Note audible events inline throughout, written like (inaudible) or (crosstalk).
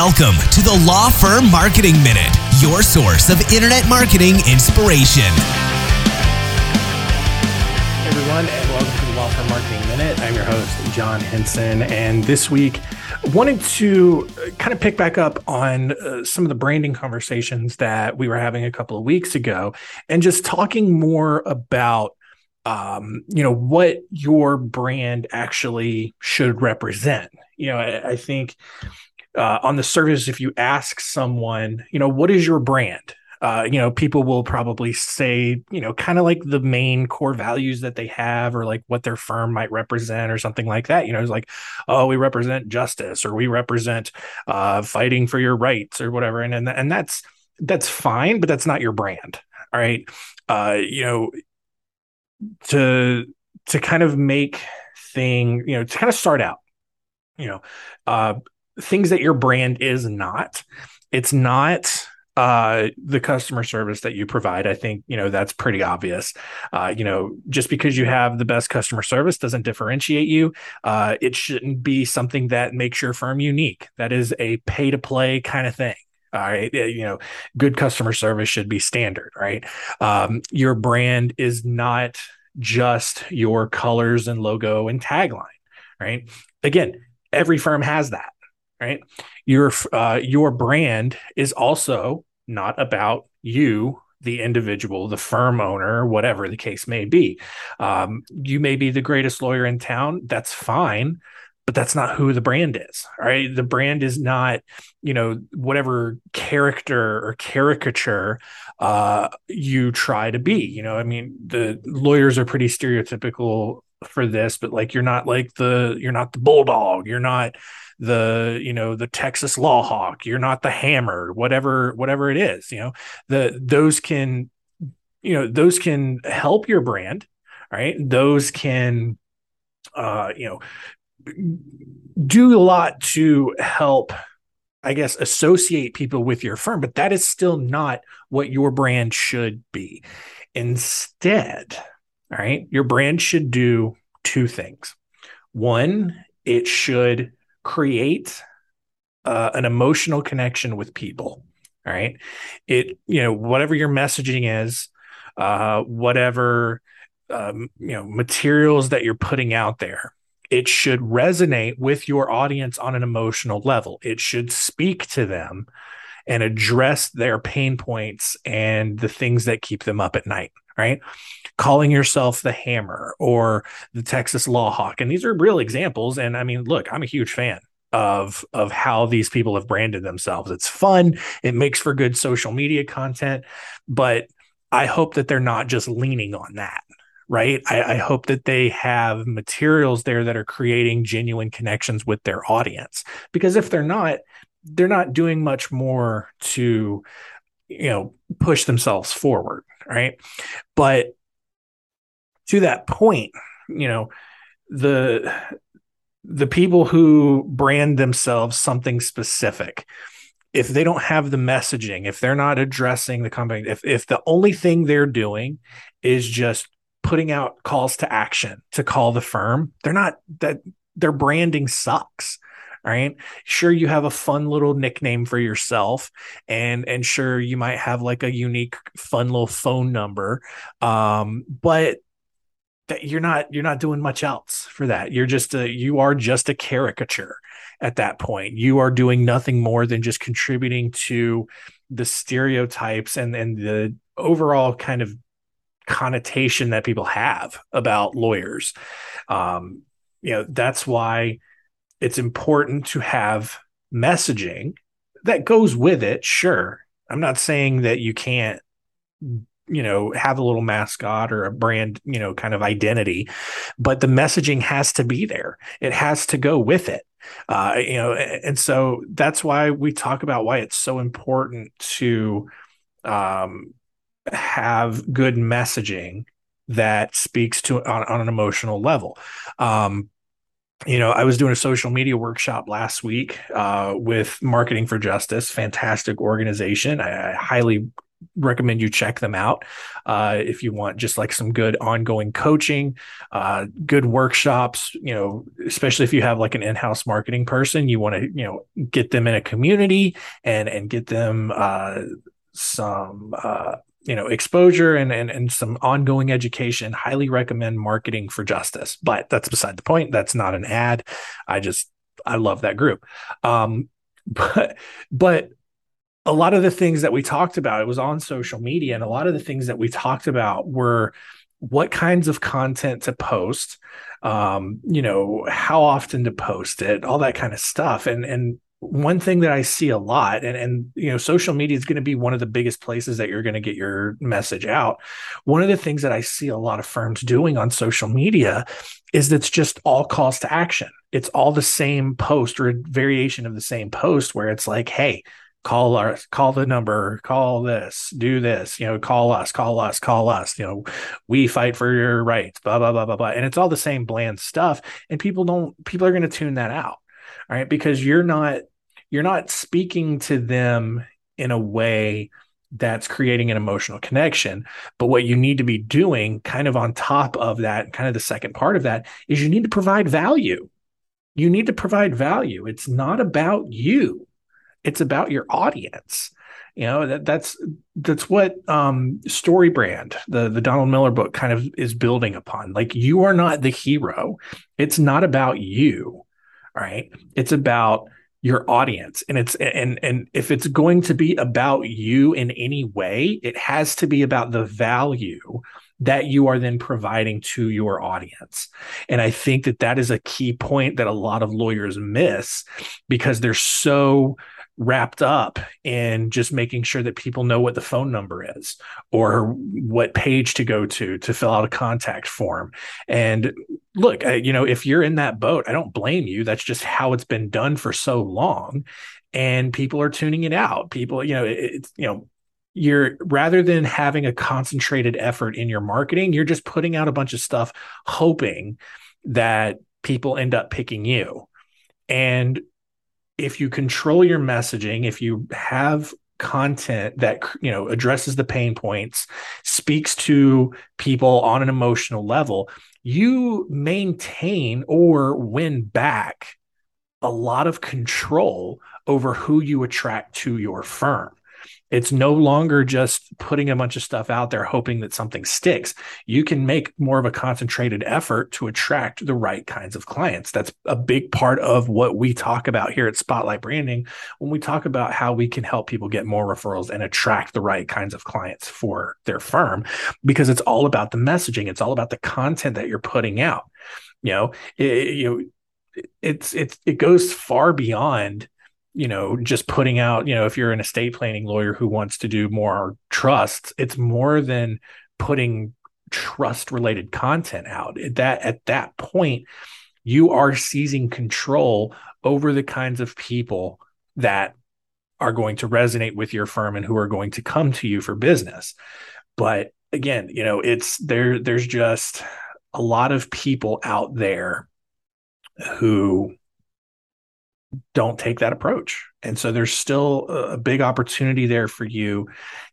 Welcome to the Law Firm Marketing Minute, your source of internet marketing inspiration. Hey everyone, and welcome to the Law Firm Marketing Minute. I'm your host, John Henson, and this week wanted to uh, kind of pick back up on uh, some of the branding conversations that we were having a couple of weeks ago, and just talking more about um, you know what your brand actually should represent. You know, I, I think uh, on the surface, if you ask someone, you know, what is your brand? Uh, you know, people will probably say, you know, kind of like the main core values that they have or like what their firm might represent or something like that. You know, it's like, oh, we represent justice or we represent uh, fighting for your rights or whatever. And, and, and that's, that's fine, but that's not your brand. All right. Uh, you know, to, to kind of make thing, you know, to kind of start out, you know, uh, things that your brand is not. It's not uh, the customer service that you provide. I think you know that's pretty obvious. Uh, you know, just because you have the best customer service doesn't differentiate you. Uh, it shouldn't be something that makes your firm unique. That is a pay to play kind of thing. All right. You know, good customer service should be standard, right? Um, your brand is not just your colors and logo and tagline, right? Again, every firm has that right? Your uh, your brand is also not about you, the individual, the firm owner, whatever the case may be. Um, you may be the greatest lawyer in town. That's fine. But that's not who the brand is, right? The brand is not, you know, whatever character or caricature uh, you try to be. You know, I mean, the lawyers are pretty stereotypical for this, but like you're not like the you're not the bulldog, you're not the you know the Texas Law Hawk, you're not the Hammer, whatever whatever it is. You know the those can you know those can help your brand, right? Those can uh, you know do a lot to help I guess, associate people with your firm, but that is still not what your brand should be. Instead, all right, your brand should do two things. One, it should create uh, an emotional connection with people. All right. It, you know, whatever your messaging is, uh, whatever, um, you know, materials that you're putting out there, it should resonate with your audience on an emotional level. It should speak to them and address their pain points and the things that keep them up at night right? Calling yourself the hammer or the Texas Law Hawk. And these are real examples. And I mean, look, I'm a huge fan of of how these people have branded themselves. It's fun. It makes for good social media content, but I hope that they're not just leaning on that. Right. I, I hope that they have materials there that are creating genuine connections with their audience. Because if they're not, they're not doing much more to you know push themselves forward right? But to that point you know the the people who brand themselves something specific if they don't have the messaging if they're not addressing the company if if the only thing they're doing is just putting out calls to action to call the firm they're not that their branding sucks right? Sure you have a fun little nickname for yourself and and sure you might have like a unique fun little phone number um but that you're not you're not doing much else for that. You're just a you are just a caricature at that point. You are doing nothing more than just contributing to the stereotypes and and the overall kind of connotation that people have about lawyers. Um you know that's why it's important to have messaging that goes with it. Sure. I'm not saying that you can't, you know, have a little mascot or a brand, you know, kind of identity, but the messaging has to be there. It has to go with it. Uh, you know, and so that's why we talk about why it's so important to um, have good messaging that speaks to on, on an emotional level. Um, you know, I was doing a social media workshop last week uh, with Marketing for Justice, fantastic organization. I, I highly recommend you check them out uh, if you want just like some good ongoing coaching, uh, good workshops. You know, especially if you have like an in-house marketing person, you want to you know get them in a community and and get them uh, some uh, you know exposure and, and and some ongoing education highly recommend marketing for justice. But that's beside the point. That's not an ad. I just i love that group. Um (laughs) but but a lot of the things that we talked about it was on social media and a lot of the things that we talked about were what kinds of content to post um you know how often to post it all that kind of stuff. And and one thing that I see a lot, and and you know, social media is going to be one of the biggest places that you're going to get your message out. One of the things that I see a lot of firms doing on social media is that's just all calls to action. It's all the same post or a variation of the same post where it's like, hey, call our call the number call this do this you know call us call us call us you know we fight for your rights blah blah blah blah blah and it's all the same bland stuff and people don't people are going to tune that out all right because you're not you're not speaking to them in a way that's creating an emotional connection. But what you need to be doing, kind of on top of that, kind of the second part of that, is you need to provide value. You need to provide value. It's not about you, it's about your audience. You know that that's that's what um, Story Brand, the the Donald Miller book, kind of is building upon. Like you are not the hero. It's not about you. All right. It's about your audience and it's and and if it's going to be about you in any way it has to be about the value that you are then providing to your audience and i think that that is a key point that a lot of lawyers miss because they're so wrapped up in just making sure that people know what the phone number is or what page to go to to fill out a contact form. And look, you know, if you're in that boat, I don't blame you. That's just how it's been done for so long. And people are tuning it out. People, you know, it's, you know, you're rather than having a concentrated effort in your marketing, you're just putting out a bunch of stuff hoping that people end up picking you. And if you control your messaging, if you have content that you know addresses the pain points, speaks to people on an emotional level, you maintain or win back a lot of control over who you attract to your firm. It's no longer just putting a bunch of stuff out there hoping that something sticks. You can make more of a concentrated effort to attract the right kinds of clients. That's a big part of what we talk about here at Spotlight Branding when we talk about how we can help people get more referrals and attract the right kinds of clients for their firm because it's all about the messaging, it's all about the content that you're putting out. You know, it, you know, it's it's it goes far beyond you know just putting out you know if you're an estate planning lawyer who wants to do more trusts it's more than putting trust related content out. That at that point you are seizing control over the kinds of people that are going to resonate with your firm and who are going to come to you for business. But again you know it's there there's just a lot of people out there who don't take that approach. And so there's still a big opportunity there for you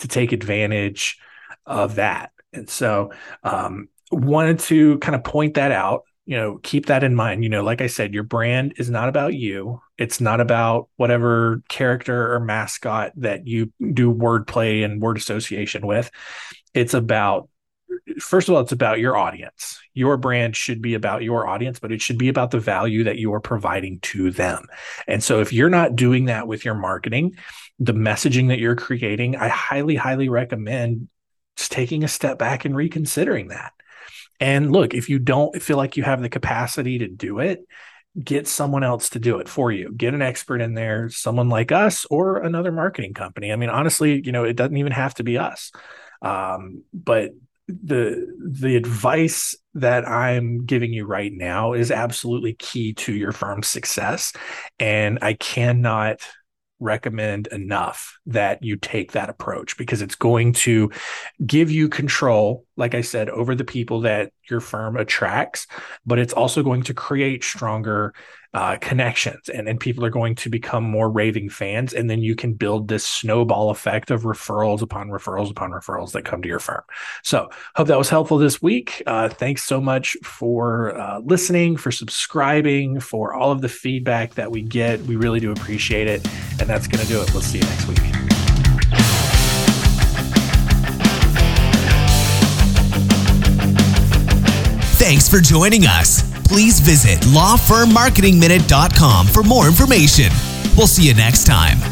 to take advantage of that. And so um, wanted to kind of point that out, you know, keep that in mind. You know, like I said, your brand is not about you. It's not about whatever character or mascot that you do wordplay and word association with. It's about first of all, it's about your audience. Your brand should be about your audience, but it should be about the value that you are providing to them. And so if you're not doing that with your marketing, the messaging that you're creating, I highly, highly recommend just taking a step back and reconsidering that. And look, if you don't feel like you have the capacity to do it, get someone else to do it for you. Get an expert in there, someone like us or another marketing company. I mean, honestly, you know, it doesn't even have to be us. Um, but the the advice that I'm giving you right now is absolutely key to your firm's success. And I cannot recommend enough that you take that approach because it's going to give you control like I said, over the people that your firm attracts, but it's also going to create stronger uh, connections and then people are going to become more raving fans and then you can build this snowball effect of referrals upon referrals upon referrals that come to your firm. So hope that was helpful this week. Uh, thanks so much for uh, listening for subscribing for all of the feedback that we get. We really do appreciate it and that's going to do it. We'll see you next week. Thanks for joining us please visit lawfirmmarketingminute.com for more information. We'll see you next time.